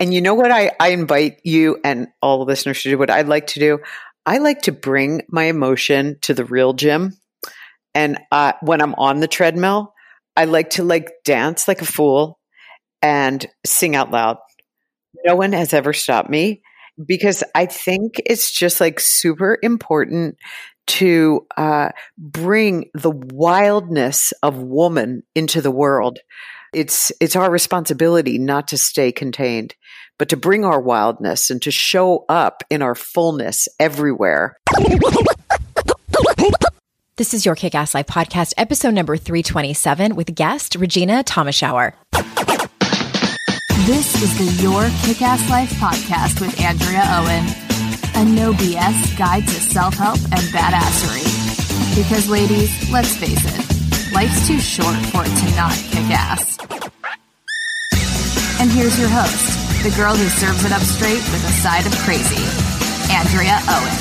And you know what I, I invite you and all the listeners to do what I'd like to do? I like to bring my emotion to the real gym. And uh, when I'm on the treadmill, I like to like dance like a fool and sing out loud. No one has ever stopped me because I think it's just like super important to uh, bring the wildness of woman into the world. It's it's our responsibility not to stay contained, but to bring our wildness and to show up in our fullness everywhere. This is your Kick Ass Life podcast, episode number 327 with guest Regena Thomashauer. This is the Your Kick Ass Life podcast with Andrea Owen, a no BS guide to self help and badassery. Because, ladies, let's face it, life's too short for it to not kick ass. And here's your host, the girl who serves it up straight with a side of crazy, Andrea Owen.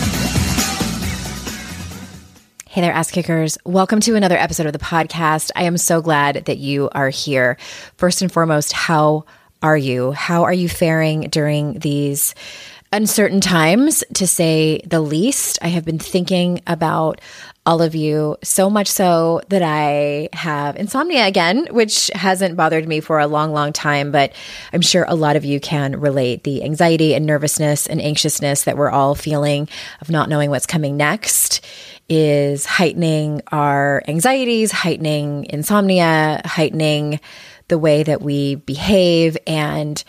Hey there, ass kickers. Welcome to another episode of the podcast. I am so glad that you are here. First and foremost, how are you? How are you faring during these uncertain times, to say the least? I have been thinking about all of you so much so that I have insomnia again, which hasn't bothered me for a long, long time. But I'm sure a lot of you can relate the anxiety and nervousness and anxiousness that we're all feeling of not knowing what's coming next is heightening our anxieties, heightening insomnia, heightening the way that we behave. And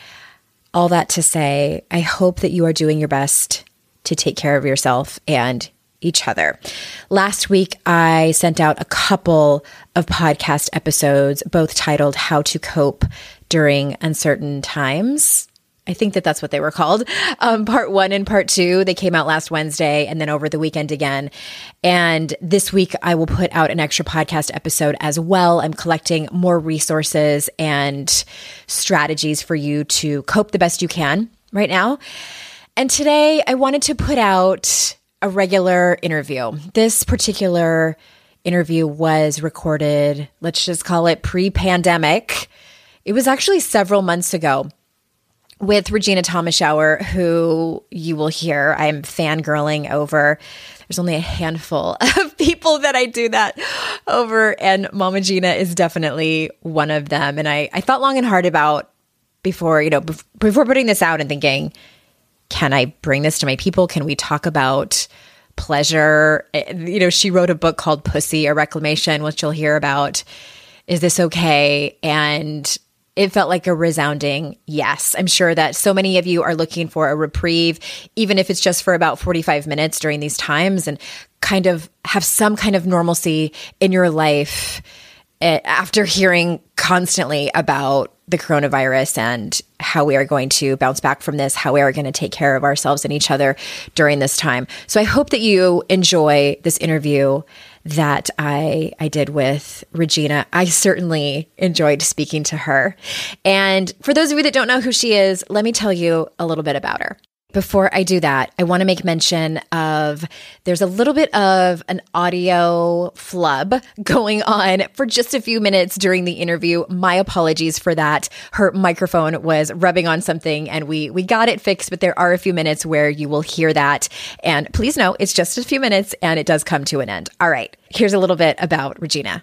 all that to say, I hope that you are doing your best to take care of yourself and each other. Last week, I sent out a couple of podcast episodes, both titled How to Cope During Uncertain Times. I think that that's what they were called. Um, part one and part two, they came out last Wednesday and then over the weekend again. And this week, I will put out an extra podcast episode as well. I'm collecting more resources and strategies for you to cope the best you can right now. And today, I wanted to put out a regular interview. This particular interview was recorded, let's just call it pre pandemic. It was actually several months ago with Regena Thomashauer, who you will hear I'm fangirling over. There's only a handful of people that I do that over, and Mama Gena is definitely one of them. And I, I thought long and hard about before, you know, before putting this out and thinking, can I bring this to my people? Can we talk about pleasure? Eh, you know, she wrote a book called Pussy, a reclamation, which you'll hear about. Is this okay? And it felt like a resounding yes. I'm sure that so many of you are looking for a reprieve, even if it's just for about 45 minutes during these times and kind of have some kind of normalcy in your life eh, after hearing constantly about the coronavirus and how we are going to bounce back from this, how we are going to take care of ourselves and each other during this time. So I hope that you enjoy this interview that I I did with Regena. I certainly enjoyed speaking to her. And for those of you that don't know who she is, let me tell you a little bit about her. Before I do that, I want to make mention of there's a little bit of an audio flub going on for just a few minutes during the interview. My apologies for that. Her microphone was rubbing on something and we we got it fixed, but there are a few minutes where you will hear that. And please know it's just a few minutes and it does come to an end. All right. Here's a little bit about Regena.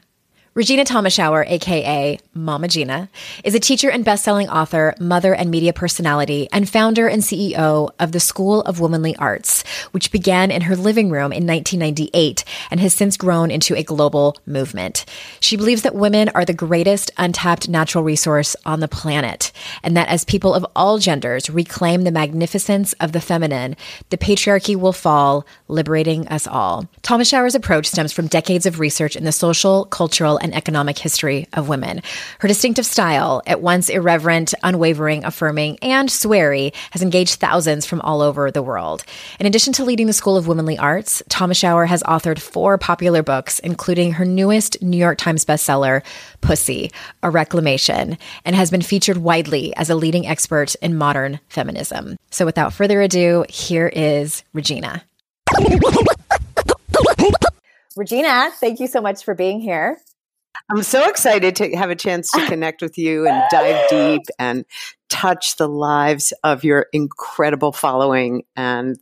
Regena Thomashauer, aka Mama Gena, is a teacher and best-selling author, mother and media personality, and founder and CEO of the School of Womanly Arts, which began in her living room in 1998 and has since grown into a global movement. She believes that women are the greatest untapped natural resource on the planet, and that as people of all genders reclaim the magnificence of the feminine, the patriarchy will fall, liberating us all. Thomashauer's approach stems from decades of research in the social, cultural, and economic history of women. Her distinctive style, at once irreverent, unwavering, affirming, and sweary, has engaged thousands from all over the world. In addition to leading the School of Womanly Arts, Thomashauer has authored four popular books, including her newest New York Times bestseller, Pussy, A Reclamation, and has been featured widely as a leading expert in modern feminism. So without further ado, here is Regena. Regena, thank you so much for being here. I'm so excited to have a chance to connect with you and dive deep and touch the lives of your incredible following and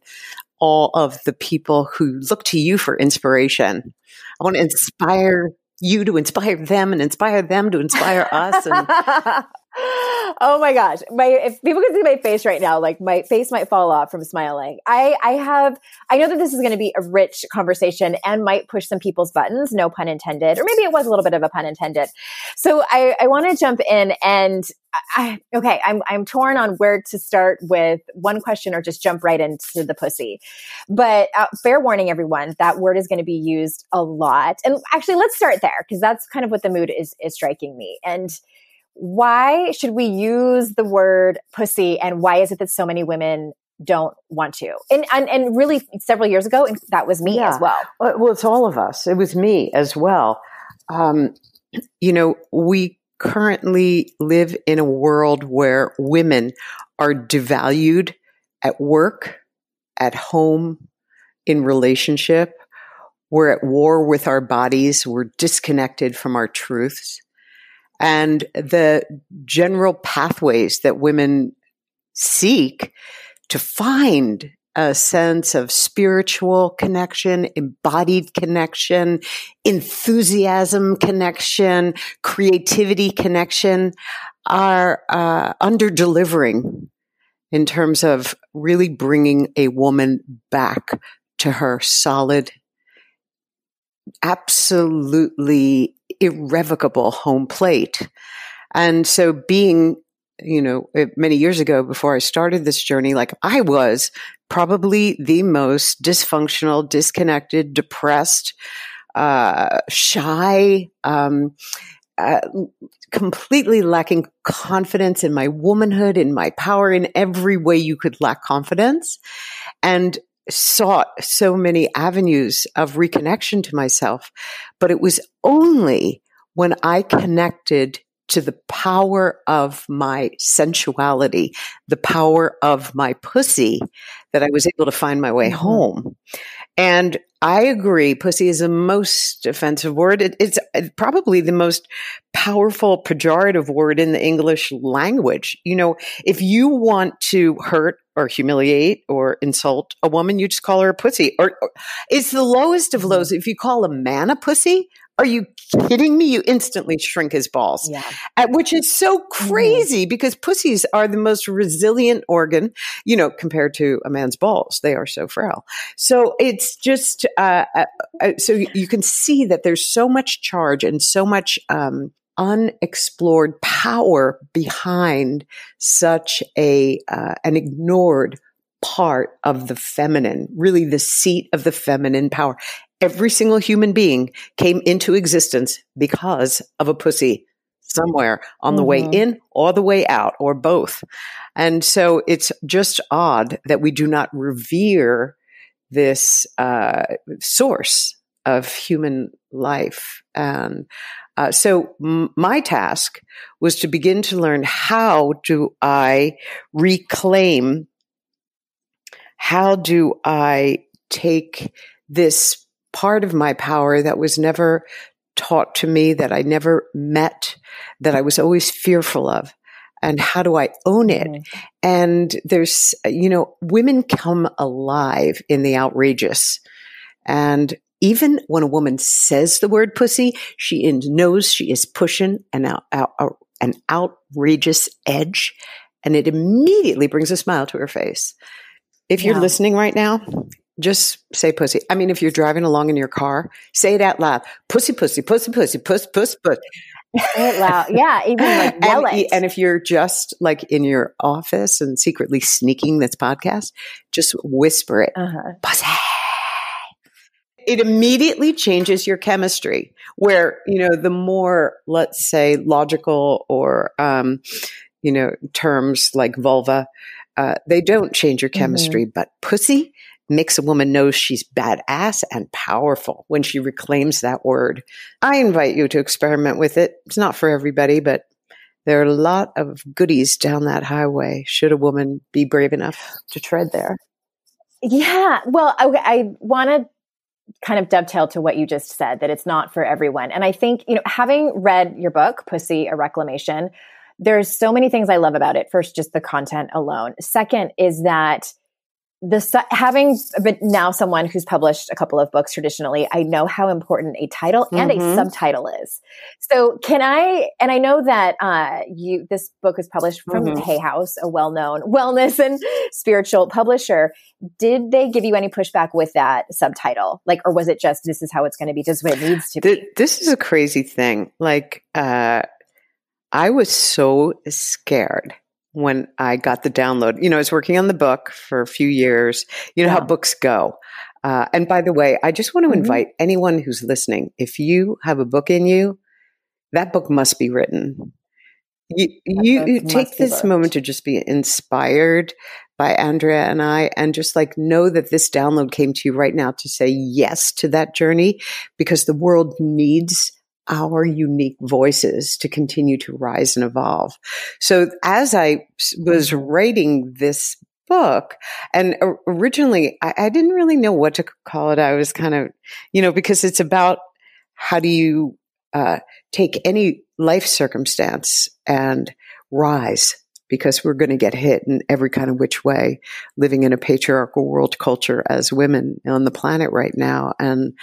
all of the people who look to you for inspiration. I want to inspire you to inspire them and inspire them to inspire us. And oh my gosh. My if people could see my face right now, like my face might fall off from smiling. I I have I know that this is going to be a rich conversation and might push some people's buttons, no pun intended, or maybe it was a little bit of a pun intended. So I I want to jump in and I, okay, I'm I'm torn on where to start with one question or just jump right into the pussy. But uh, fair warning, everyone, that word is going to be used a lot. And actually, let's start there because that's kind of what the mood is is striking me. And why should we use the word pussy and why is it that so many women don't want to? And and, and really several years ago that was me yeah. as well well it's all of us. It was me as well. Um, you know we currently live in a world where women are devalued at work at home in relationship. We're at war with our bodies. We're disconnected from our truths and the general pathways that women seek to find a sense of spiritual connection, embodied connection, enthusiasm connection, creativity connection are uh, under delivering in terms of really bringing a woman back to her solid, absolutely irrevocable home plate. And so being, you know, eh, many years ago before I started this journey, like I was probably the most dysfunctional, disconnected, depressed, uh, shy, um, uh, completely lacking confidence in my womanhood, in my power, in every way you could lack confidence. And sought so many avenues of reconnection to myself, but it was only when I connected to the power of my sensuality, the power of my pussy, that I was able to find my way mm-hmm. home. And I agree, pussy is the most offensive word. It, it's probably the most powerful pejorative word in the English language. You know, if you want to hurt or humiliate or insult a woman, you just call her a pussy. Or, or it's the lowest of mm-hmm. lows. If you call a man a pussy, are you kidding me? You instantly shrink his balls, yeah. At, which is so mm-hmm. crazy mm. because pussies are the most resilient organ, you know, compared to a man's balls. They are so frail. So it's just, uh, uh, uh so you can see that there's so much charge and so much, um, unexplored power behind such a, uh, an ignored part of the feminine, really the seat of the feminine power. Every single human being came into existence because of a pussy somewhere on the mm-hmm. way in or the way out or both. And so it's just odd that we do not revere this uh, source of human life. And uh, so m- my task was to begin to learn how do I reclaim how do I take this part of my power that was never taught to me, that I never met, that I was always fearful of? And how do I own it? Mm-hmm. And there's, you know, women come alive in the outrageous. And even when a woman says the word pussy, she knows she is pushing an, out, out, an outrageous edge. And it immediately brings a smile to her face. If you're listening right now, just say pussy. I mean, if you're driving along in your car, say it out loud. Pussy, pussy, pussy, pussy, puss, puss, puss. Say it loud. Yeah, even like yell and, it. And if you're just like in your office and secretly sneaking this podcast, just whisper it. Uh-huh. Pussy. It immediately changes your chemistry. Where you know the more, let's say, logical or um, you know terms like vulva uh, they don't change your chemistry, mm-hmm. but pussy makes a woman know she's badass and powerful when she reclaims that word. I invite you to experiment with it. It's not for everybody, but there are a lot of goodies down that highway should a woman be brave enough to tread there. Yeah. Well, I, I want to kind of dovetail to what you just said that it's not for everyone. And I think, you know, having read your book, Pussy, a Reclamation, there's so many things I love about it. First, just the content alone. Second is that the having but now someone who's published a couple of books traditionally i know how important a title and mm-hmm. a subtitle is so can i and i know that uh you this book was published from mm-hmm. hay house a well-known wellness and spiritual publisher did they give you any pushback with that subtitle like or was it just this is how it's going to be just what it needs to be this is a crazy thing like uh I was so scared when I got the download. You know, I was working on the book for a few years. You know yeah. how books go. Uh, and by the way, I just want to mm-hmm. invite anyone who's listening if you have a book in you, that book must be written. You, you, you take this moment to just be inspired by Andrea and I, and just like know that this download came to you right now to say yes to that journey because the world needs our unique voices to continue to rise and evolve. So as I was writing this book and originally I, I, didn't really know what to call it. I was kind of, you know, because it's about how do you uh, take any life circumstance and rise because we're going to get hit in every kind of which way living in a patriarchal world culture as women on the planet right now. And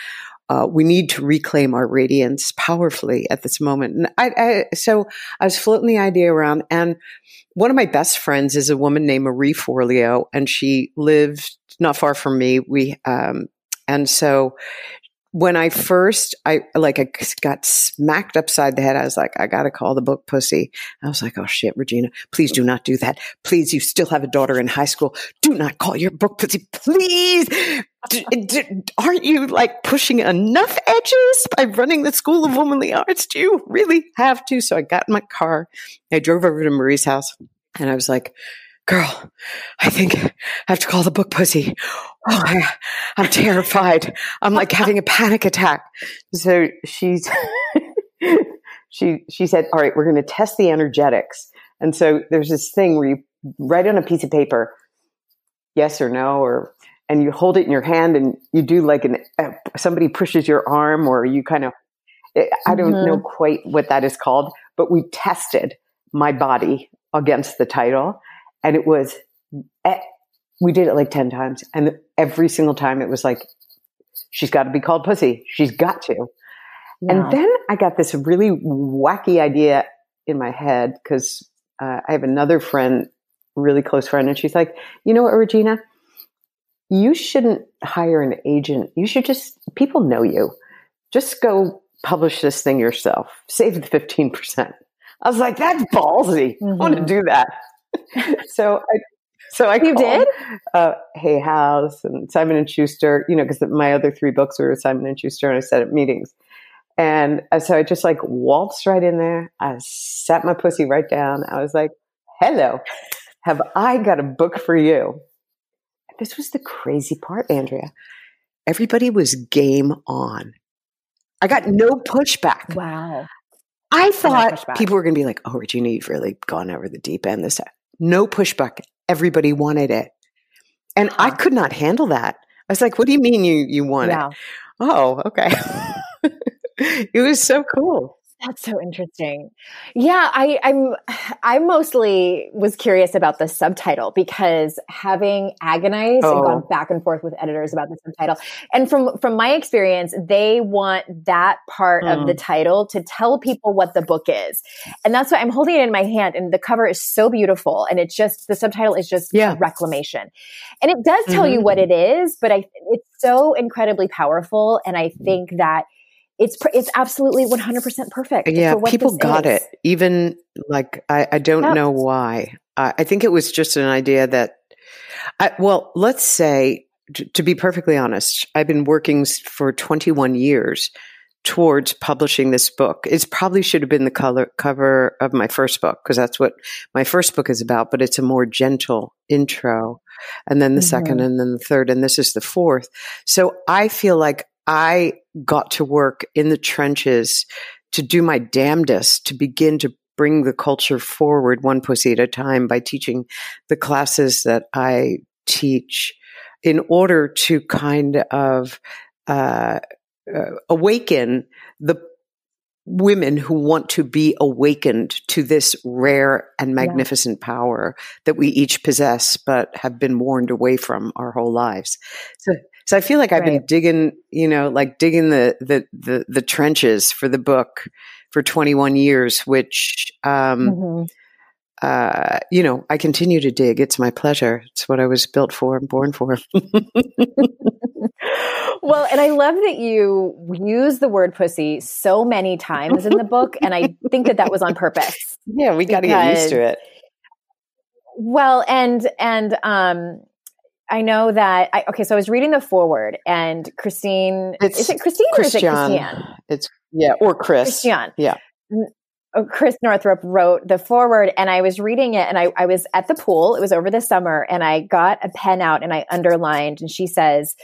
uh, we need to reclaim our radiance powerfully at this moment. And I, I, so I was floating the idea around, and one of my best friends is a woman named Marie Forleo, and she lived not far from me. We, um, and so when I first, I like, I got smacked upside the head. I was like, I got to call the book Pussy. I was like, oh shit, Regena, please do not do that. Please, you still have a daughter in high school. Do not call your book Pussy. Please. Aren't you like pushing enough edges by running the School of Womanly Arts? Do you really have to? So I got in my car. I drove over to Marie's house and I was like, girl, I think I have to call the book pussy. Oh, I, am terrified. I'm like having a panic attack. So she's, she, she said, all right, we're going to test the energetics. And so there's this thing where you write on a piece of paper, yes or no, or, and you hold it in your hand and you do like an, uh, somebody pushes your arm or you kind of, I don't mm-hmm. know quite what that is called, but we tested my body against the title and it was, eh, we did it like 10 times. And every single time it was like, she's got to be called pussy. She's got to. Yeah. And then I got this really wacky idea in my head because uh, I have another friend, really close friend, and she's like, you know what, Regena? You shouldn't hire an agent. You should just, people know you. Just go publish this thing yourself. Save the 15%. I was like, that's ballsy. Mm-hmm. I want to do that. so I, so I you called, did uh, Hay House and Simon and Schuster, you know, because my other three books were Simon and Schuster, and I set up meetings. And uh, so I just like waltzed right in there. I sat my pussy right down. I was like, "Hello, have I got a book for you?" This was the crazy part, Andrea. Everybody was game on. I got no pushback. Wow. I thought people were going to be like, "Oh, Regena, you've really gone over the deep end this time." No pushback. Everybody wanted it. And I could not handle that. I was like, what do you mean you, you want Yeah. it? Oh, okay. it was so cool. That's so interesting. Yeah, I, I'm. I mostly was curious about the subtitle because having agonized Oh. and gone back and forth with editors about the subtitle, and from from my experience, they want that part of Mm. the title to tell people what the book is, and that's why I'm holding it in my hand. And the cover is so beautiful, and it's just the subtitle is just Yeah. reclamation, and it does tell you Mhm. what it is, but I it's so incredibly powerful, and I think that. It's it's absolutely 100% perfect. Yeah, people got is. it. Even like, I, I don't Yeah. know why. I I think it was just an idea that, I, well, let's say, t- to be perfectly honest, I've been working for 21 years towards publishing this book. It probably should have been the color cover of my first book because that's what my first book is about, but it's a more gentle intro. And then the second, Mhm. and then the third, and this is the fourth. So I feel like I got to work in the trenches to do my damnedest to begin to bring the culture forward one pussy at a time by teaching the classes that I teach in order to kind of uh, uh, awaken the women who want to be awakened to this rare and magnificent power that we each possess but have been warned away from our whole lives. So so I feel like I've been digging, you know, like digging the, the the the trenches for the book for 21 years which um Mhm. uh, you know, I continue to dig. It's my pleasure. It's what I was built for and born for. Well, and I love that you use the word pussy so many times in the book, and I think that that was on purpose. yeah, we got to get used to it. Well, and and um, I know that I okay. So I was reading the forward, and Christine It's is it Christine or is it Christian. Christiane? It's yeah, or Chris. Christian. Yeah. Oh, Chris Northrup wrote the forward, and I was reading it, and I, I was at the pool. It was over the summer, and I got a pen out and I underlined, and she says,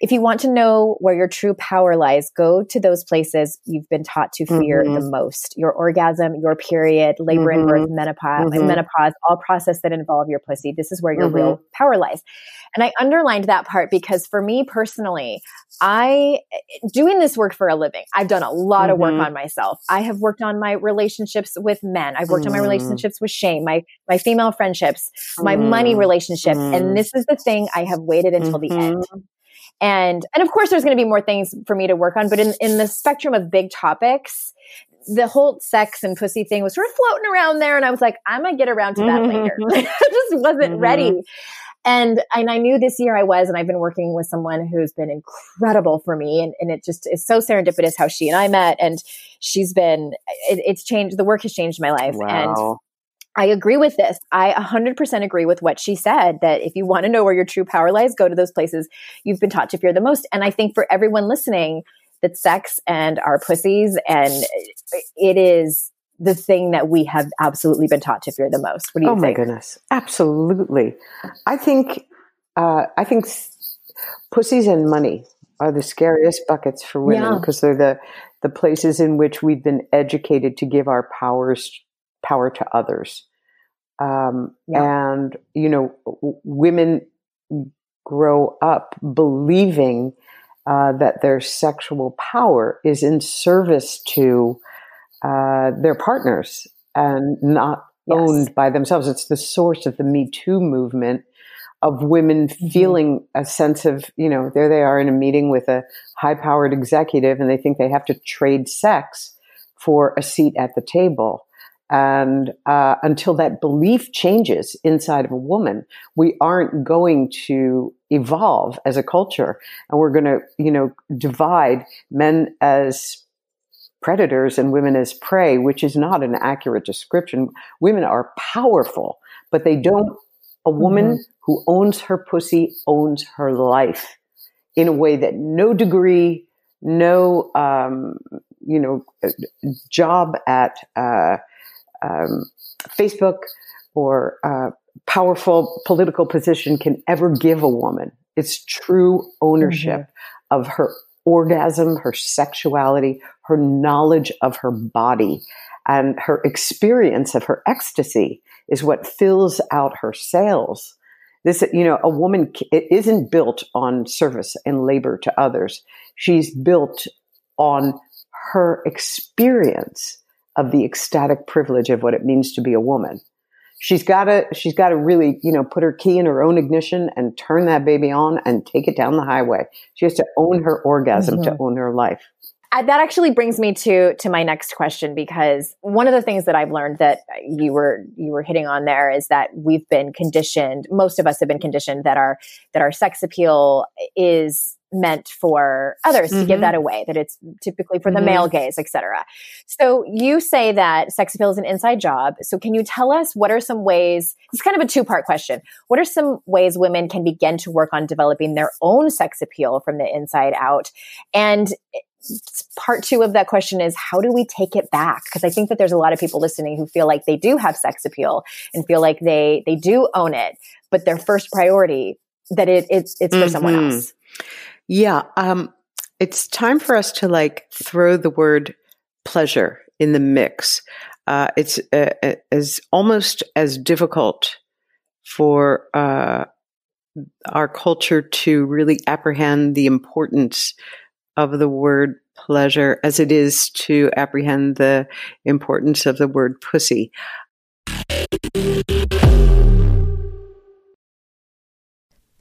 if you want to know where your true power lies, go to those places you've been taught to fear Mhm. the most. Your orgasm, your period, labor and birth, menopause, Mhm. menopause, all process that involve your pussy. This is where your real power lies. And I underlined that part because for me personally, I doing this work for a living. I've done a lot of work Mhm. on myself. I have worked on my relationships with men. I've worked on my Mm. relationships with shame, my my female friendships, my money Mm. relationship. Mm. And this is the thing I have waited until the end. And and of course there's going to be more things for me to work on, but in in the spectrum of big topics, the whole sex and pussy thing was sort of floating around there and I was like, I'm going to get around to that later. I just wasn't Mhm. ready. And and I knew this year I was, and I've been working with someone who's been incredible for me, and, and it just is so serendipitous how she and I met, and she's been it, it's changed. The work has changed my life, and Wow. I agree with this. I 100% agree with what she said that if you want to know where your true power lies, go to those places you've been taught to fear the most. And I think for everyone listening, that sex and our pussies and it is the thing that we have absolutely been taught to fear the most. What do you think? oh my goodness, absolutely. I think uh, I think pussies and money are the scariest buckets for women Yeah. because they're the the places in which we've been educated to give our powers power to others. Um, Yeah. And you know, w- women grow up believing uh, that their sexual power is in service to uh, their partners and not Yes. owned by themselves. It's the source of the Me Too movement of women feeling a sense of, you know, there they are in a meeting with a high powered executive and they think they have to trade sex for a seat at the table. And uh, until that belief changes inside of a woman, we aren't going to evolve as a culture. And we're going to, you know, divide men as predators and women as prey, which is not an accurate description. Women are powerful, but they don't, a woman who owns her pussy owns her life in a way that no degree, no, um, you know, job at uh, um, Facebook or uh, powerful political position can ever give a woman. It's true ownership of her orgasm, her sexuality, her knowledge of her body, and her experience of her ecstasy is what fills out her sails. This, you know, a woman it isn't built on service and labor to others. She's built on her experience of the ecstatic privilege of what it means to be a woman. She's got to, she's got to really, you know, put her key in her own ignition and turn that baby on and take it down the highway. She has to own her orgasm mm-hmm. to own her life. I, that actually brings me to to my next question because one of the things that I've learned that you were you were hitting on there is that we've been conditioned most of us have been conditioned that our that our sex appeal is meant for others mm-hmm. to give mm-hmm. that away that it's typically for the mm-hmm. male gaze etc so you say that sex appeal is an inside job so can you tell us what are some ways it's kind of a two part question what are some ways women can begin to work on developing their own sex appeal from the inside out and part two of that question is how do we take it back because i think that there's a lot of people listening who feel like they do have sex appeal and feel like they they do own it but their first priority that it it's it's for mm-hmm. someone else yeah um it's time for us to like throw the word pleasure in the mix uh, it's uh, as uh, almost as difficult for uh, our culture to really apprehend the importance of the word pleasure as it is to apprehend the importance of the word pussy.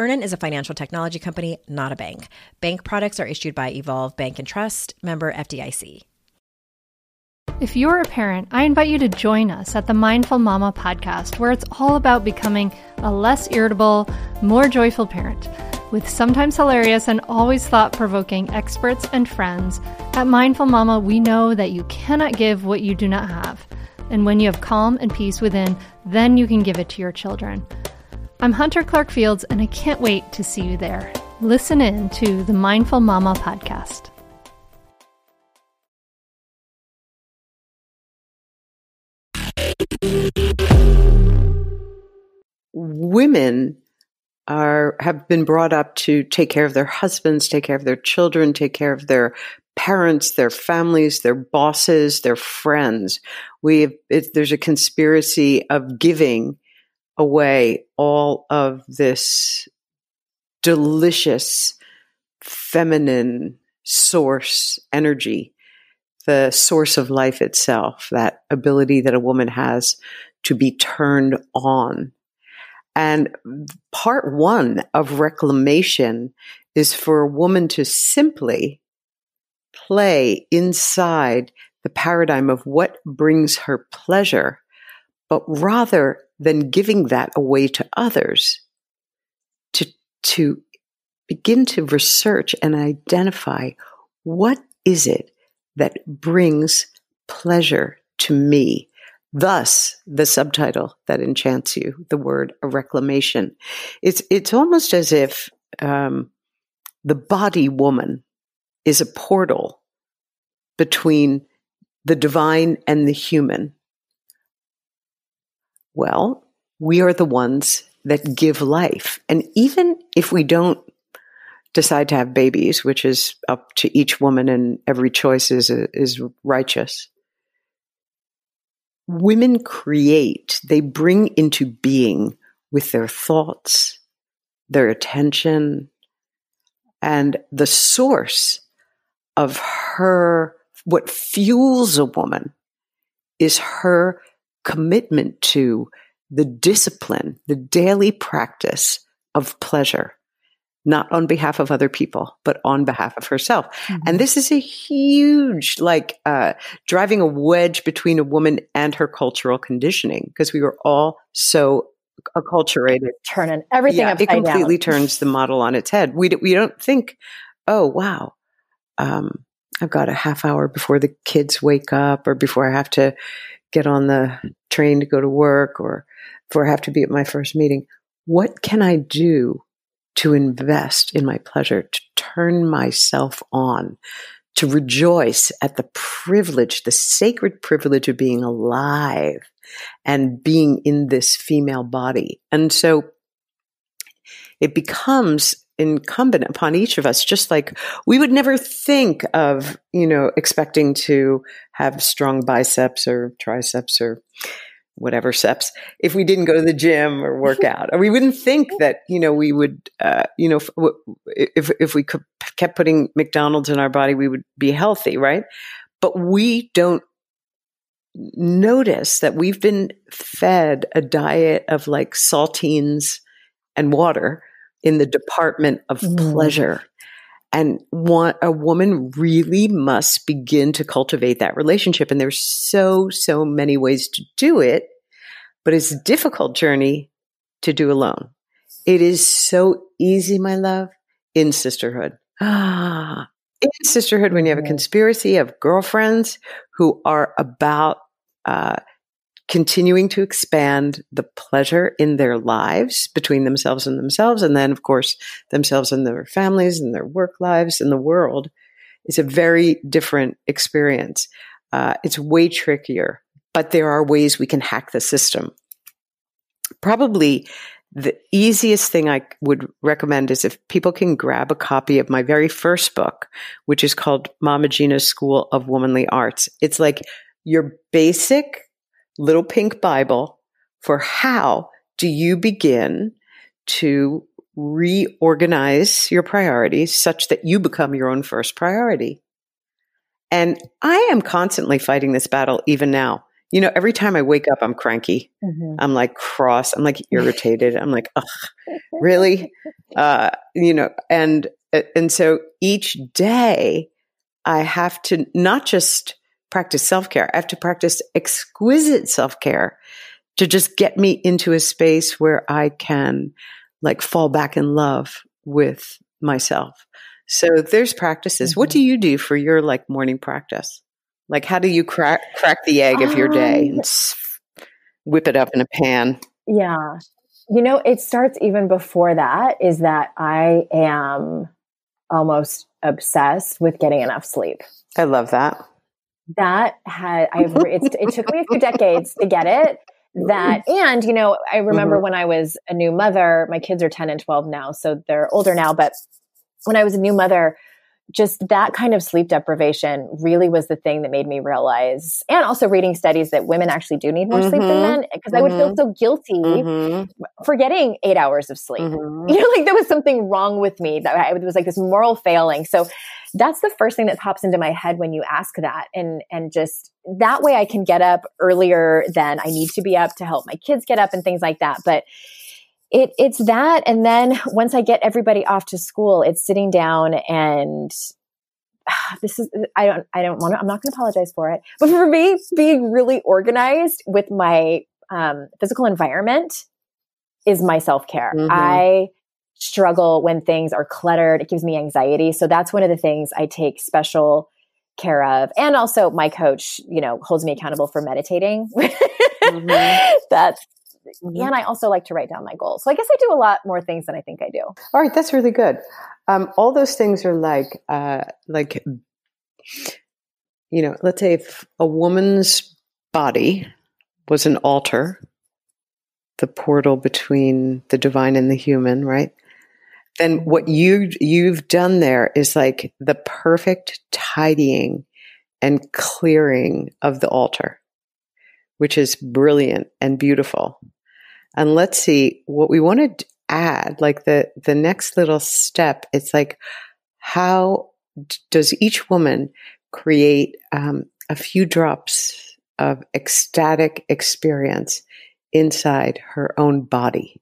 Earnin is a financial technology company, not a bank. Bank products are issued by Evolve Bank and Trust, member FDIC. If you're a parent, I invite you to join us at the Mindful Mama podcast, where it's all about becoming a less irritable, more joyful parent. With sometimes hilarious and always thought provoking experts and friends, at Mindful Mama, we know that you cannot give what you do not have. And when you have calm and peace within, then you can give it to your children. I'm Hunter Clark Fields, and I can't wait to see you there. Listen in to the Mindful Mama podcast. Women are have been brought up to take care of their husbands, take care of their children, take care of their parents, their families, their bosses, their friends. We have, it, there's a conspiracy of giving away all of this delicious feminine source energy, the source of life itself, that ability that a woman has to be turned on. And part one of reclamation is for a woman to simply play inside the paradigm of what brings her pleasure, but rather than giving that away to others to, to begin to research and identify what is it that brings pleasure to me. Thus, the subtitle that enchants you, the word a reclamation. It's, it's almost as if um, the body woman is a portal between the divine and the human. Well, we are the ones that give life. And even if we don't decide to have babies, which is up to each woman and every choice is, is righteous, women create, they bring into being with their thoughts, their attention, and the source of her, what fuels a woman is her commitment to the discipline, the daily practice of pleasure, not on behalf of other people, but on behalf of herself. Mm-hmm. And this is a huge, like, uh, driving a wedge between a woman and her cultural conditioning because we were all so acculturated. Turning everything yeah, It completely down. turns the model on its head. We, we don't think, oh, wow, um, I've got a half hour before the kids wake up or before I have to get on the train to go to work or I have to be at my first meeting. What can I do to invest in my pleasure, to turn myself on, to rejoice at the privilege, the sacred privilege of being alive and being in this female body? And so it becomes incumbent upon each of us just like we would never think of you know expecting to have strong biceps or triceps or whatever seps if we didn't go to the gym or work out. Or we wouldn't think that you know we would uh, you know if if we could, kept putting mcdonald's in our body we would be healthy right? But we don't notice that we've been fed a diet of like saltines and water in the department of mm. pleasure. And one, a woman really must begin to cultivate that relationship. And there's so, so many ways to do it, but it's a difficult journey to do alone. It is so easy, my love, in sisterhood. Ah, in sisterhood, when you have a conspiracy of girlfriends who are about uh, continuing to expand the pleasure in their lives between themselves and themselves, and then, of course, themselves and their families and their work lives and the world is a very different experience. Uh, it's way trickier, but there are ways we can hack the system. Probably the easiest thing I would recommend is if people can grab a copy of my very first book, which is called Mama Gena's School of Womanly Arts. It's like your basic little pink Bible for how do you begin to reorganize your priorities such that you become your own first priority. And I am constantly fighting this battle even now. You know, every time I wake up, I'm cranky. Mm-hmm. I'm like cross. I'm like irritated. I'm like, ugh, really? Uh, you know, and, and so each day I have to not just practice self care. I have to practice exquisite self care to just get me into a space where I can like fall back in love with myself. So there's practices. Mm-hmm. What do you do for your like morning practice? Like how do you crack crack the egg of your day and um, whip it up in a pan? Yeah. You know, it starts even before that is that I am almost obsessed with getting enough sleep. I love that that had I've it took me a few decades to get it. That and you know I remember mm-hmm. when I was a new mother. My kids are ten and twelve now, so they're older now. But when I was a new mother, just that kind of sleep deprivation really was the thing that made me realize, and also reading studies that women actually do need more mm-hmm. sleep than mm-hmm. men, because mm-hmm. I would feel mm-hmm. so guilty mm-hmm. for getting eight hours of sleep. Mm-hmm. You know, like there was something wrong with me that I, it was like this moral failing. So that's the first thing that pops into my head when you ask that, and and just that way I can get up earlier than I need to be up to help my kids get up and things like that. But it it's that and then once i get everybody off to school it's sitting down and uh, this is i don't i don't want to i'm not going to apologize for it but for me being really organized with my um, physical environment is my self-care mm-hmm. i struggle when things are cluttered it gives me anxiety so that's one of the things i take special care of and also my coach you know holds me accountable for meditating mm-hmm. that's Mm-hmm. And I also like to write down my goals. So I guess I do a lot more things than I think I do. All right, that's really good. Um, all those things are like, uh, like, you know, let's say if a woman's body was an altar, the portal between the divine and the human, right? Then what you you've done there is like the perfect tidying and clearing of the altar which is brilliant and beautiful. And let's see what we want to add, like the, the next little step. It's like, how does each woman create um, a few drops of ecstatic experience inside her own body.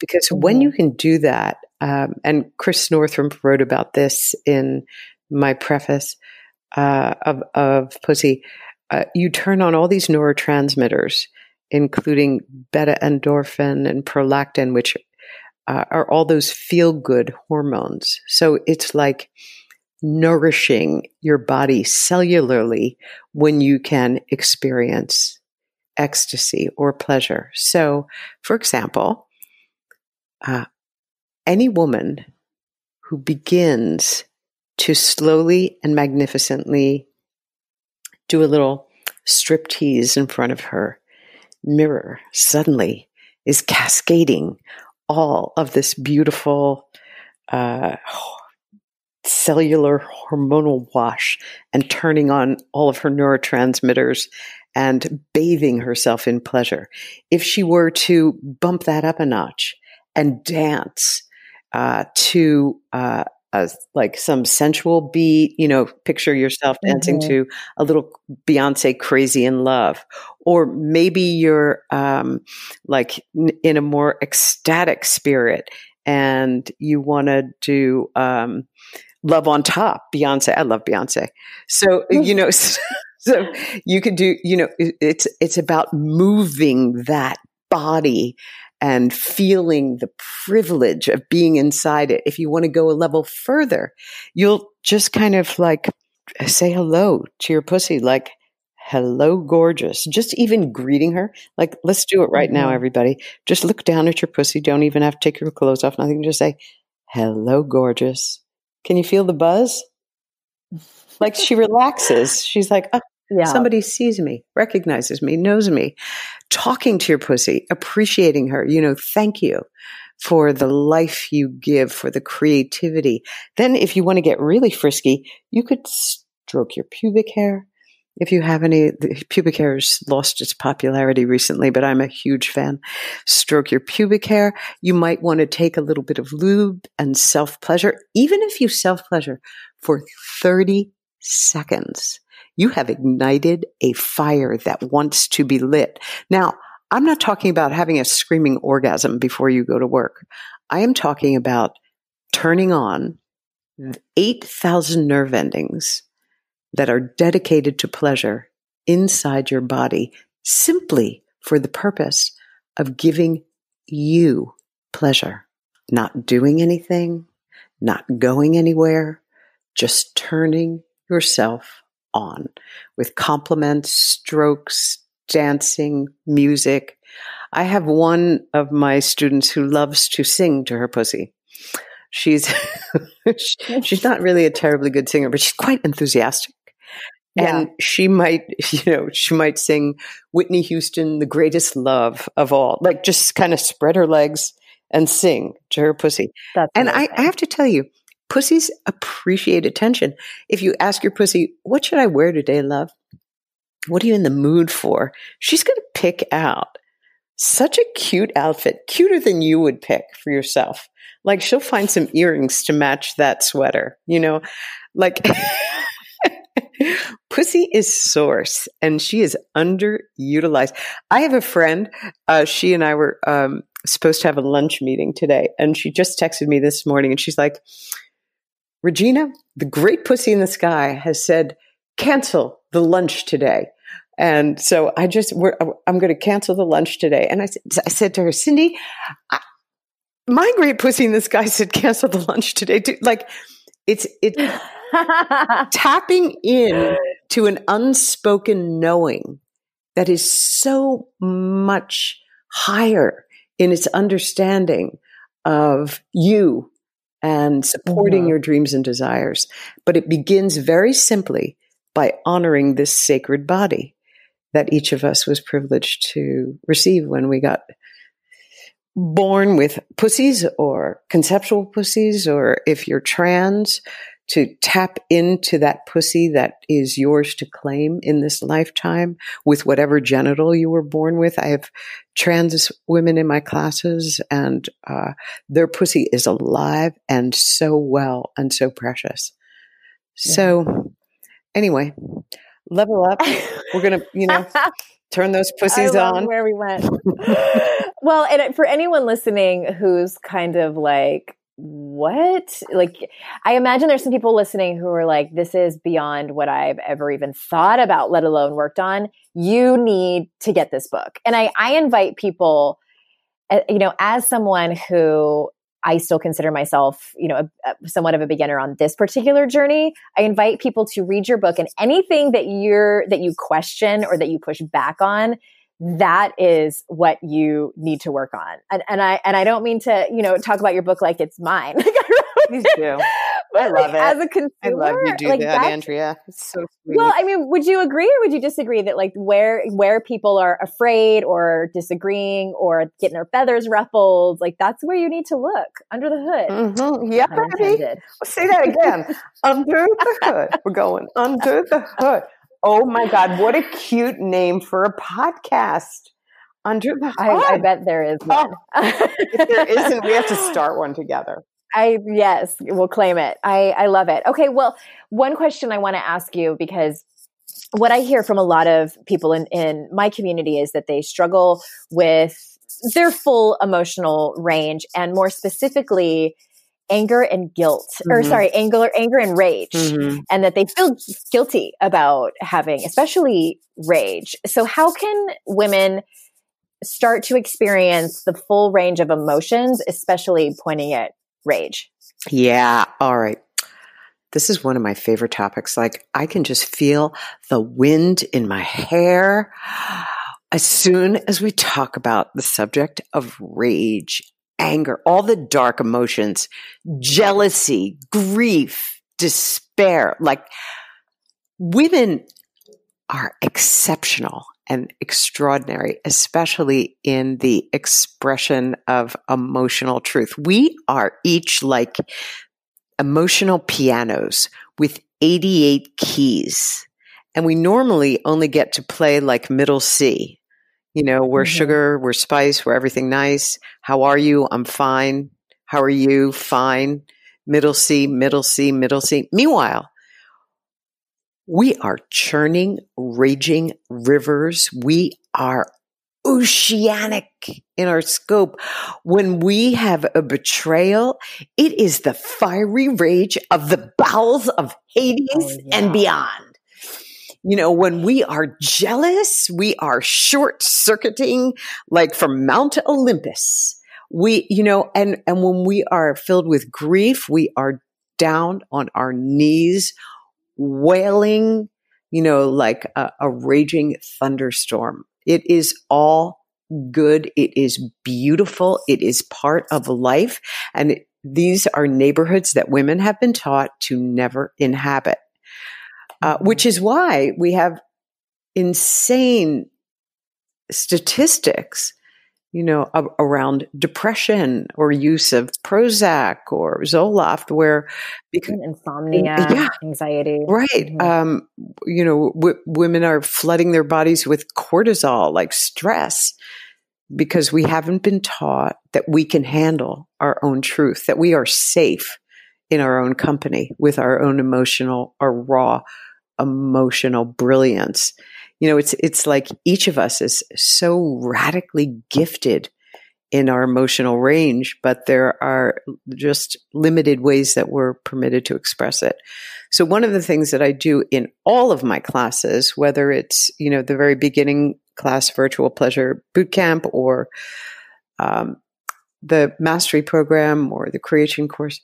Because mm-hmm. when you can do that, um, and Chris Northrup wrote about this in my preface uh, of, of Pussy, uh, you turn on all these neurotransmitters, including beta endorphin and prolactin, which uh, are all those feel good hormones. So it's like nourishing your body cellularly when you can experience ecstasy or pleasure. So, for example, uh, any woman who begins to slowly and magnificently do a little striptease in front of her mirror suddenly is cascading all of this beautiful uh, cellular hormonal wash and turning on all of her neurotransmitters and bathing herself in pleasure. If she were to bump that up a notch and dance uh, to uh, a, like some sensual beat, you know, picture yourself dancing mm-hmm. to a little Beyonce crazy in love. Or maybe you're um, like n- in a more ecstatic spirit and you want to do um, love on top, Beyonce. I love Beyonce. So, you know, so you could do, you know, it's, it's about moving that body and feeling the privilege of being inside it. If you want to go a level further, you'll just kind of like say hello to your pussy, like, hello, gorgeous. Just even greeting her. Like, let's do it right mm-hmm. now, everybody. Just look down at your pussy. Don't even have to take your clothes off, nothing. Just say, hello, gorgeous. Can you feel the buzz? Like she relaxes. She's like, oh, yeah. Somebody sees me, recognizes me, knows me. Talking to your pussy, appreciating her, you know, thank you for the life you give, for the creativity. Then, if you want to get really frisky, you could stroke your pubic hair. If you have any, pubic hair has lost its popularity recently, but I'm a huge fan. Stroke your pubic hair. You might want to take a little bit of lube and self pleasure, even if you self pleasure for 30 seconds you have ignited a fire that wants to be lit. Now, I'm not talking about having a screaming orgasm before you go to work. I am talking about turning on 8,000 nerve endings that are dedicated to pleasure inside your body simply for the purpose of giving you pleasure. Not doing anything, not going anywhere, just turning yourself on with compliments, strokes, dancing, music. I have one of my students who loves to sing to her pussy. She's she's not really a terribly good singer, but she's quite enthusiastic. Yeah. And she might, you know, she might sing Whitney Houston, the greatest love of all, like just kind of spread her legs and sing to her pussy. That's and I, I have to tell you, pussies appreciate attention. If you ask your pussy, what should I wear today, love? What are you in the mood for? She's going to pick out such a cute outfit, cuter than you would pick for yourself. Like she'll find some earrings to match that sweater, you know, like Pussy is source and she is underutilized. I have a friend, uh, she and I were um, supposed to have a lunch meeting today, and she just texted me this morning and she's like, Regena, the great pussy in the sky has said, cancel the lunch today. And so I just, I'm going to cancel the lunch today. And I, I said to her, Cindy, I, my great pussy in the sky said, cancel the lunch today. Like it's, it's tapping in to an unspoken knowing that is so much higher in its understanding of you and supporting mm-hmm. your dreams and desires. But it begins very simply by honoring this sacred body that each of us was privileged to receive when we got born with pussies or conceptual pussies, or if you're trans, to tap into that pussy that is yours to claim in this lifetime with whatever genital you were born with. I have trans women in my classes and uh, their pussy is alive and so well and so precious. Yeah. So, anyway, level up. We're gonna, you know, turn those pussies on. Where we went. well, and for anyone listening who's kind of like, what? Like, I imagine there's some people listening who are like, this is beyond what I've ever even thought about, let alone worked on. You need to get this book. And I, I invite people, uh, you know, as someone who I still consider myself, you know, a, a, somewhat of a beginner on this particular journey. I invite people to read your book and anything that you're that you question or that you push back on. That is what you need to work on. And, and I and I don't mean to, you know, talk about your book like it's mine. Please do. I love like, it. As a consumer, I love you do like that, Andrea. It's so sweet. Well, I mean, would you agree or would you disagree that like where where people are afraid or disagreeing or getting their feathers ruffled, like that's where you need to look under the hood. Mm-hmm. Yeah, baby. Say that again. under the hood. We're going under the hood. Oh my God! What a cute name for a podcast. Under the. I, I bet there is oh. one. Oh, if there isn't, we have to start one together. I yes, we'll claim it. I I love it. Okay, well, one question I want to ask you because what I hear from a lot of people in in my community is that they struggle with their full emotional range and more specifically anger and guilt mm-hmm. or sorry anger anger and rage mm-hmm. and that they feel guilty about having especially rage so how can women start to experience the full range of emotions especially pointing at rage. Yeah. All right. This is one of my favorite topics. Like, I can just feel the wind in my hair as soon as we talk about the subject of rage, anger, all the dark emotions, jealousy, grief, despair. Like, women are exceptional and extraordinary, especially in the expression of emotional truth. We are each like emotional pianos with 88 keys. And we normally only get to play like middle C. You know, we're mm-hmm. sugar, we're spice, we're everything nice. How are you? I'm fine. How are you? Fine. Middle C, middle C, middle C. Meanwhile, we are churning, raging rivers. We are oceanic in our scope. When we have a betrayal, it is the fiery rage of the bowels of Hades oh, yeah. and beyond. You know, when we are jealous, we are short circuiting like from Mount Olympus. We, you know, and, and when we are filled with grief, we are down on our knees wailing, you know, like a, a raging thunderstorm. It is all good. It is beautiful. It is part of life. And it, these are neighborhoods that women have been taught to never inhabit, uh, which is why we have insane statistics you know, a- around depression or use of Prozac or Zoloft, where because insomnia, yeah, anxiety, right? Mm-hmm. Um, you know, w- women are flooding their bodies with cortisol, like stress, because we haven't been taught that we can handle our own truth, that we are safe in our own company with our own emotional or raw emotional brilliance you know, it's it's like each of us is so radically gifted in our emotional range, but there are just limited ways that we're permitted to express it. So one of the things that I do in all of my classes, whether it's, you know, the very beginning class virtual pleasure boot camp or um, the mastery program or the creation course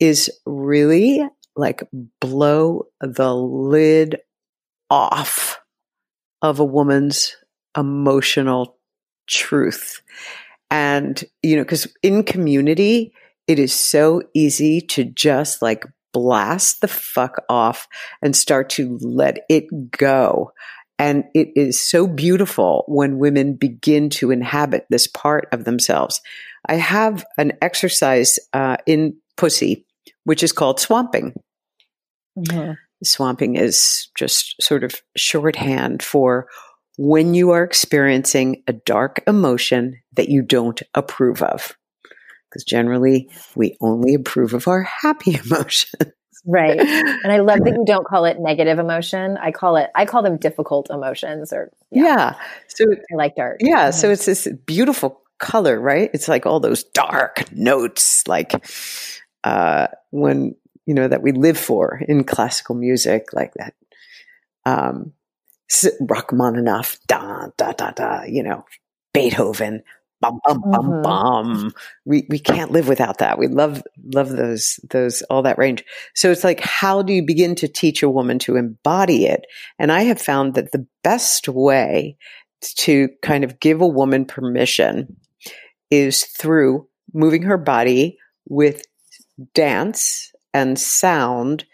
is really like blow the lid off of a woman's emotional truth. And, you know, because in community, it is so easy to just like blast the fuck off and start to let it go. And it is so beautiful when women begin to inhabit this part of themselves. I have an exercise uh, in Pussy, which is called swamping. Mm-hmm. Swamping is just sort of shorthand for when you are experiencing a dark emotion that you don't approve of. Because generally, we only approve of our happy emotions. Right. And I love that you don't call it negative emotion. I call it, I call them difficult emotions or, yeah. yeah. So I like dark. Yeah. Mm-hmm. So it's this beautiful color, right? It's like all those dark notes, like, uh, when, you know, that we live for in classical music, like that, um, Rachmaninoff, da, da, da, da, you know, Beethoven, bum bum bum mm-hmm. bum. We we can't live without that. We love love those those all that range. So it's like how do you begin to teach a woman to embody it? And I have found that the best way to kind of give a woman permission is through moving her body with dance and sound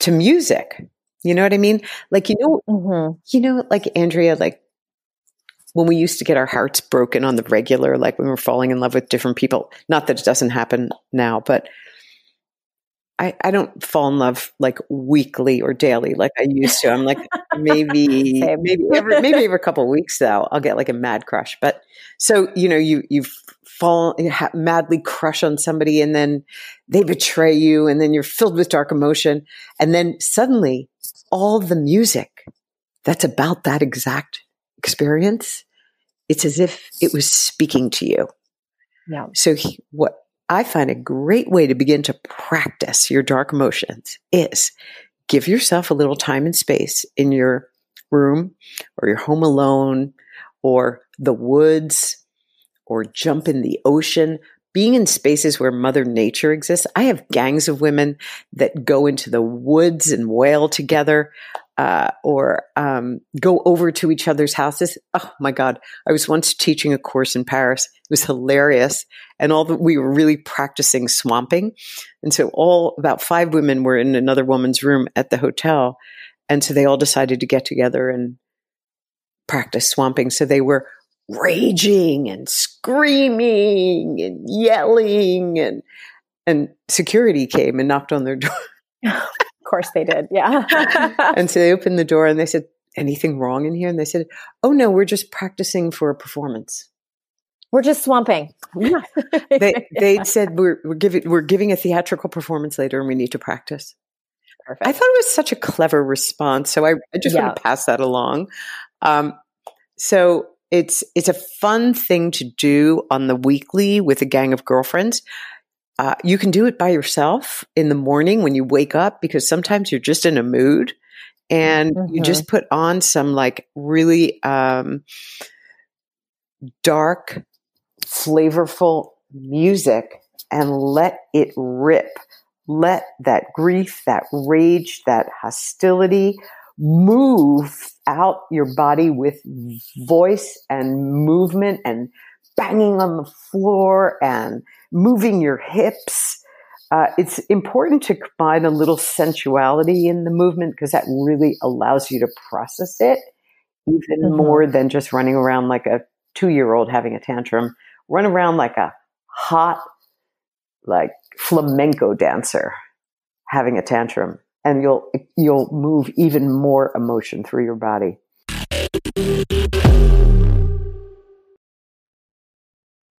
to music. You know what I mean? Like you know, mm-hmm. you know, like Andrea, like when we used to get our hearts broken on the regular, like when we were falling in love with different people. Not that it doesn't happen now, but I, I don't fall in love like weekly or daily like I used to. I'm like maybe maybe every maybe every couple of weeks though I'll get like a mad crush. But so you know you you fall you madly crush on somebody and then they betray you and then you're filled with dark emotion and then suddenly all the music that's about that exact experience, it's as if it was speaking to you. Yeah. So he, what I find a great way to begin to practice your dark emotions is give yourself a little time and space in your room or your home alone or the woods or jump in the ocean. Being in spaces where mother nature exists. I have gangs of women that go into the woods and wail together uh, or um, go over to each other's houses. Oh my God. I was once teaching a course in Paris. It was hilarious. And all the, we were really practicing swamping. And so all about five women were in another woman's room at the hotel. And so they all decided to get together and practice swamping. So they were raging and screaming and yelling and, and security came and knocked on their door. Of course they did. Yeah. and so they opened the door and they said, anything wrong in here? And they said, oh no, we're just practicing for a performance. We're just swamping. they they said we're we're giving we're giving a theatrical performance later and we need to practice. Perfect. I thought it was such a clever response, so I, I just yeah. want to pass that along. Um, so it's it's a fun thing to do on the weekly with a gang of girlfriends. Uh, you can do it by yourself in the morning when you wake up because sometimes you're just in a mood and mm-hmm. you just put on some like really um, dark, flavorful music and let it rip. Let that grief, that rage, that hostility move out your body with voice and movement and banging on the floor and moving your hips. Uh, it's important to combine a little sensuality in the movement because that really allows you to process it even mm-hmm. more than just running around like a two year old having a tantrum. Run around like a hot, like flamenco dancer having a tantrum and you'll, you'll move even more emotion through your body.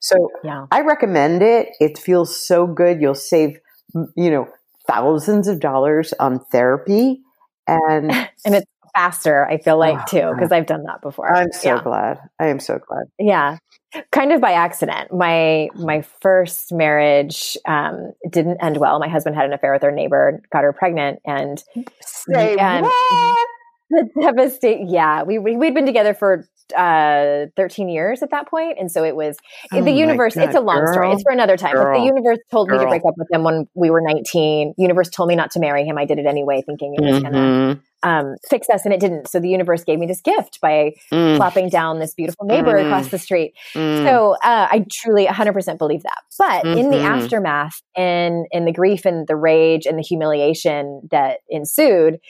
So Yeah. I recommend it. It feels so good. You'll save, you know, thousands of dollars on therapy. And And it's faster, I feel like, Oh, too, because I've done that before. I'm so yeah. glad. I am so glad. Yeah. Kind of by accident. My my first marriage um, didn't end well. My husband had an affair with our neighbor, got her pregnant, and Say and what? The devastate. Yeah, we, we we'd been together for uh 13 years at that point and so it was Oh the universe it's a long story it's for another time but the universe told me to break up with him when we were 19 universe told me not to marry him i did it anyway thinking it was gonna Mhm. um, fix us and it didn't so the universe gave me this gift by Mm, plopping down this beautiful neighbor Mm. across the street mm. so uh, I truly 100% believe that. But in the Mhm. aftermath, and in the grief and the rage and the humiliation that ensued,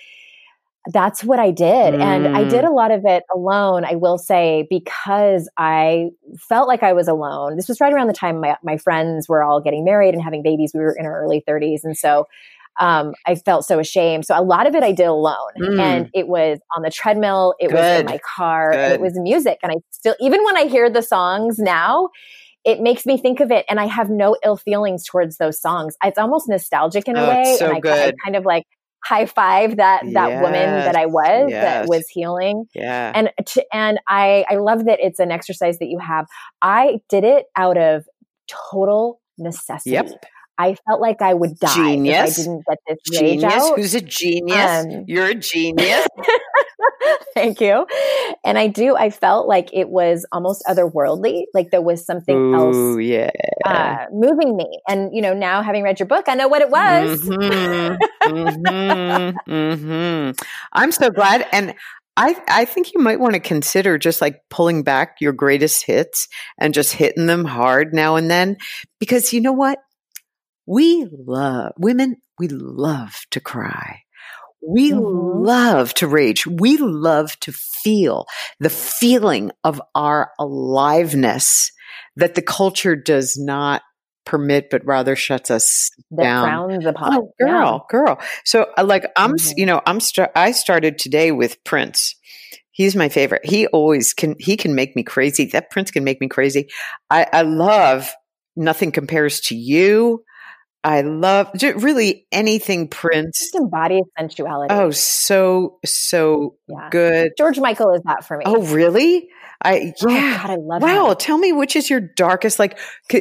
that's what I did, and I Mm. did a lot of it alone. I will say because I felt like I was alone. This was right around the time my my friends were all getting married and having babies. We were in our early 30s, and so. Um, I felt so ashamed. So a lot of it I did alone, Mm. and it was on the treadmill. It was in my car. and Good. It was music, and I still, even when I hear the songs now, it makes me think of it and I have no ill feelings towards those songs. It's almost nostalgic in a Oh, way. it's so and I, I kind of like high five that, that woman that I was Yes. that was healing. yeah. And, to, and I, I love that it's an exercise that you have. I did it out of total necessity. Yep. I felt like I would die Genius. if I didn't get this rage Genius. Who's a genius? Um, You're a genius. Thank you. And I do, I felt like it was almost otherworldly, like there was something else yeah. uh, moving me. And, you know, now having read your book, I know what it was. Mhm, mhm, mhm. I'm so glad. And I, I think you might want to consider just like pulling back your greatest hits and just hitting them hard now and then. Because you know what? We love women, we love to cry. We Mhm. love to rage. We love to feel the feeling of our aliveness that the culture does not permit, but rather shuts us That down. frowns upon. Oh, Yeah. girl, girl. So, uh, like, I'm, s Mhm. you know, I'm, st- I started today with Prince. He's my favorite. He always can, he can make me crazy. That Prince can make me crazy. I, I love Nothing Compares to You. I love really anything Prince. Just embodies sensuality. Oh, so, so yeah. good. George Michael is that for me. Oh, really? I, Oh, yeah. God, I love Wow, him. tell me which is your darkest. Like,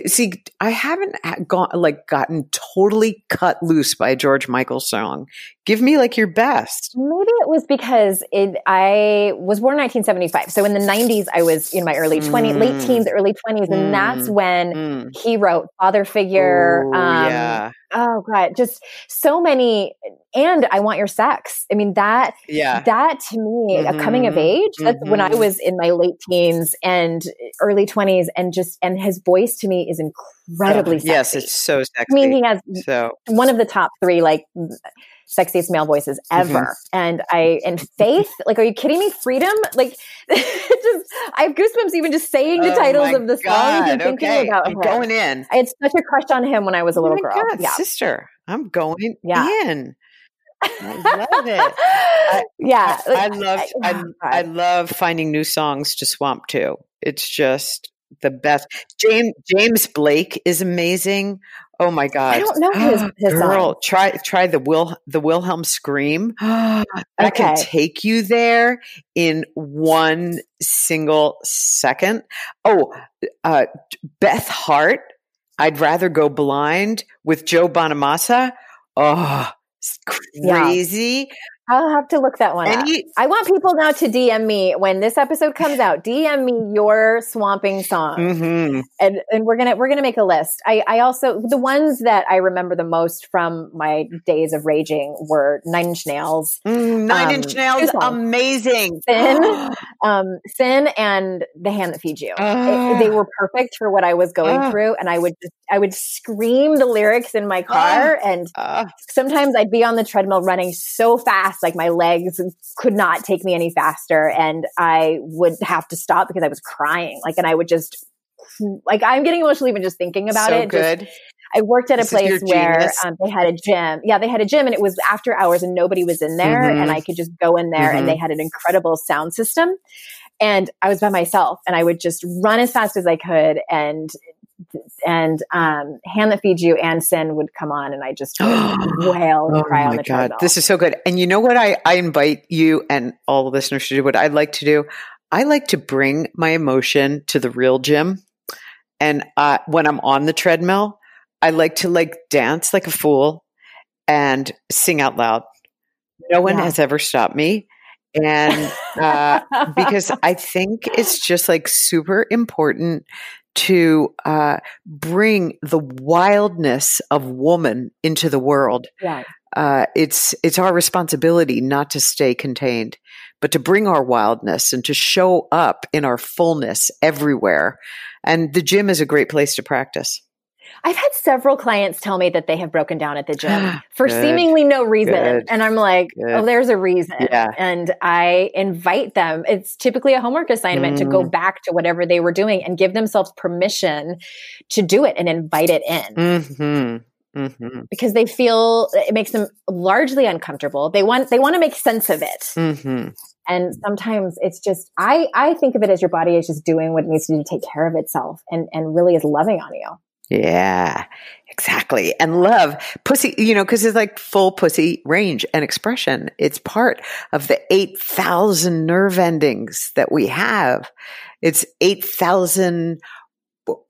see, I haven't gone like gotten totally cut loose by a George Michael song. Give me like your best. Maybe it was because it, I was born in 1975. So in the 90s, I was in my early 20s, late Mm. teens, early 20s. And that's Mm. when Mm. he wrote Father Figure. Ooh, um, yeah, Oh, God. Just so many. And I Want Your Sex. I mean, that yeah. that to me a coming of Mhm. age that's when i Mhm. was in my late teens and early 20s and just and his voice to me is incredibly Oh, sexy yes, it's so sexy. i mean he has so one of the top three like sexiest male voices ever Mm-hmm. and i and faith like are you kidding me freedom like just i have goosebumps even just saying the Oh titles of the songs God, and thinking okay, about I'm him. going in. i had such a crush on him when i was a little oh my girl God, yeah sister, I'm going Yeah. in. I love it. yeah I, I love I, oh, I love finding new songs to swamp to. It's just the best. James James Blake is amazing. Oh my god! I don't know his- his girl. songs. Try try the Will the Wilhelm scream. that can take you there in one single second. Oh, uh, Beth Hart. I'd rather go blind with Joe Bonamassa. Oh, it's Yeah. I'll have to look that one up. I want people now to DM me when this episode comes out. DM me your swamping song, Mhm. and and we're gonna we're gonna make a list. I I also the ones that I remember the most from my days of raging were Nine Inch Nails, Mm, Nine Um, Inch Nails, amazing. Sin, um, Sin, and The Hand That Feeds You. It- Ah. they were perfect for what I was going Ah. through, and I would just I would scream the lyrics in my car, and Ah, sometimes I'd be on the treadmill running so fast, like my legs could not take me any faster. And I would have to stop because I was crying. Like, and I would just, like, I'm getting emotional even just thinking about so it. Just- good. I worked at a This is your place where um, they had a gym. Yeah, they had a gym and it was after hours and nobody was in there. Mhm. And I could just go in there Mhm. and they had an incredible sound system. And I was by myself and I would just run as fast as I could. And and um, hand that feeds you and sin would come on and I just would wail and Oh cry on the God. treadmill. This is so good. And you know what I, I invite you and all the listeners to do what i'd like to do? I like to bring my emotion to the real gym. And uh, when I'm on the treadmill, I like to like dance like a fool and sing out loud. No one Yeah. has ever stopped me. And uh, because I think it's just like super important to uh, bring the wildness of woman into the world. Uh, it's it's our responsibility not to stay contained, but to bring our wildness and to show up in our fullness everywhere. And the gym is a great place to practice. I've had several clients tell me that they have broken down at the gym for Good. seemingly no reason. Good. And I'm like, Good. oh, there's a reason. Yeah. And I invite them. It's typically a homework assignment to Mm. go back to whatever they were doing and give themselves permission to do it and invite it in hmm hmm because they feel it makes them largely uncomfortable. They want, they want to make sense of it. hmm And sometimes it's just, I, I think of it as your body is just doing what it needs to do to take care of itself and, and really is loving on you. Yeah, exactly. And love, pussy, you know, because it's like full pussy range and expression. It's part of the 8,000 nerve endings that we have. It's 8,000,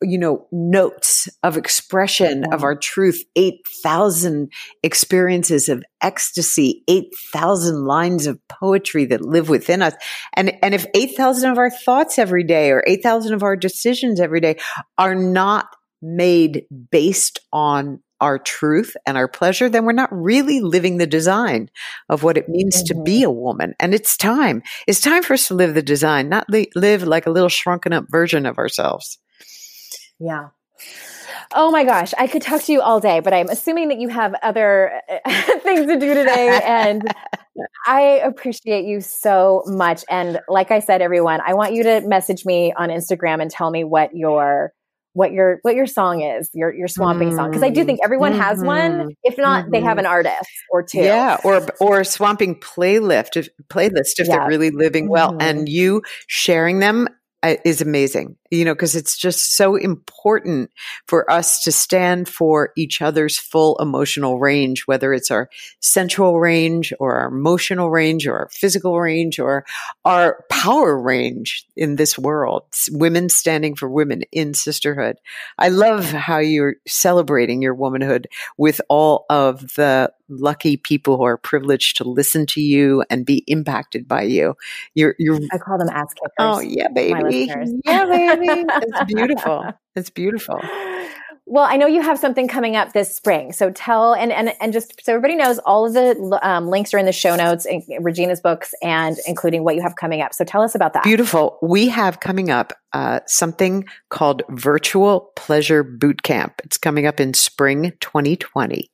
you know, notes of expression of mm-hmm. our truth, 8,000 experiences of ecstasy, 8,000 lines of poetry that live within us. And, and if 8,000 of our thoughts every day or 8,000 of our decisions every day are not made based on our truth and our pleasure, then we're not really living the design of what it means to be mm-hmm. a woman. And it's time. It's time for us to live the design, not li- live like a little shrunken up version of ourselves. Yeah. Oh my gosh, I could talk to you all day, but I'm assuming that you have other things to do today. And I appreciate you so much. And like I said, everyone, I want you to message me on Instagram and tell me what your what your what your song is, your your swamping song. Because I do think everyone has one. If not, they have an artist or two. Mm-hmm. Yeah, or or swamping playlist if, playlist if Yeah. they're really living well, Mhm. and you sharing them is amazing. You know, because it's just so important for us to stand for each other's full emotional range, whether it's our sensual range or our emotional range or our physical range or our power range in this world. It's women standing for women in sisterhood. I love how you're celebrating your womanhood with all of the lucky people who are privileged to listen to you and be impacted by you. You're, you're, I call them ass oh, kickers. oh yeah, baby. Yeah, baby. It's beautiful. It's beautiful. Well, I know you have something coming up this spring. So tell and and and just so everybody knows, all of the um, links are in the show notes, in Regena's books, and including what you have coming up. So tell us about that. Beautiful. We have coming up uh, something called Virtual Pleasure Boot Camp. It's coming up in spring 2020.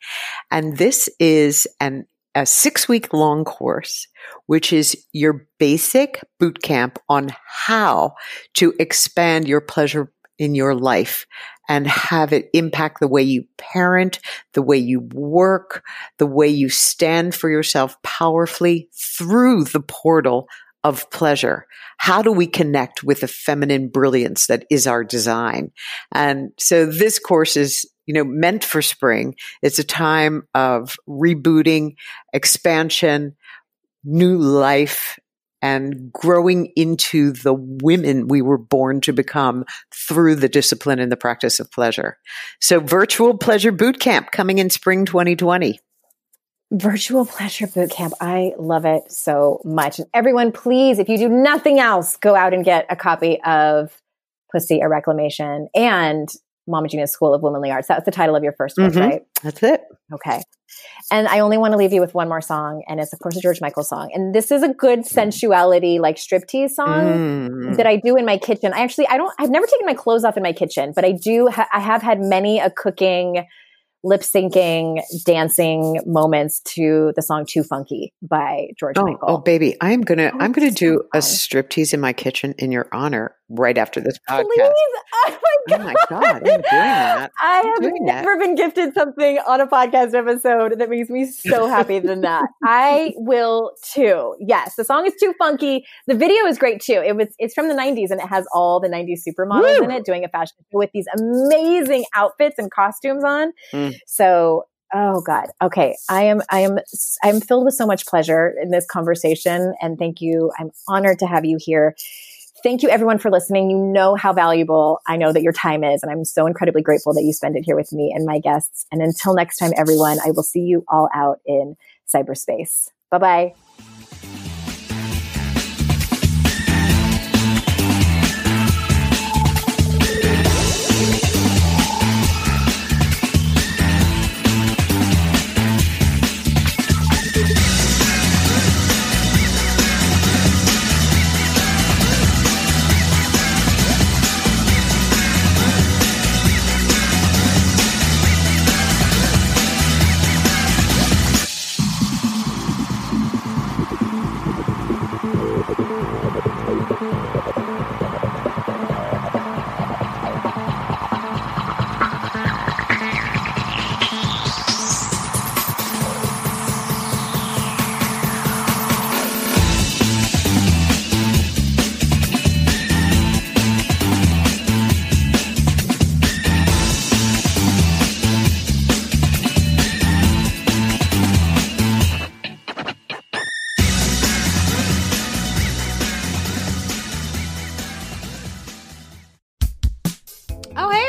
And this is an a six week long course, which is your basic boot camp on how to expand your pleasure in your life and have it impact the way you parent, the way you work, the way you stand for yourself powerfully through the portal of pleasure. How do we connect with the feminine brilliance that is our design? And so this course is, you know, meant for spring. It's a time of rebooting, expansion, new life, and growing into the women we were born to become through the discipline and the practice of pleasure. So virtual pleasure boot camp coming in spring 2020. Virtual pleasure boot camp. I love it so much. And everyone, please, if you do nothing else, go out and get a copy of Pussy, a Reclamation and Mama Gena's School of Womanly Arts. That's the title of your first book, Mhm. right? That's it. Okay. And I only want to leave you with one more song, and it's of course a George Michael song. And this is a good sensuality, like striptease song Mm. that I do in my kitchen. I actually I don't I've never taken my clothes off in my kitchen, but I do ha- I have had many a cooking lip syncing dancing moments to the song Too Funky by George Oh, Michael. oh, baby, I'm gonna Oh, I'm gonna it's do so a striptease in my kitchen in your honor right after this podcast. Please. Oh my god. I'm doing that. I have doing that. never been gifted something on a podcast episode that makes me so happy than that. I will too. Yes, the song is too funky. The video is great too. It was it's from the 90s and it has all the 90s supermodels Woo! in it doing a fashion show with these amazing outfits and costumes on. Mm. So Oh God. Okay. I am, I am, I'm filled with so much pleasure in this conversation. And thank you. I'm honored to have you here. Thank you everyone for listening. You know how valuable I know that your time is. And I'm so incredibly grateful that you spend it here with me and my guests. And until next time, everyone, I will see you all out in cyberspace. Bye bye.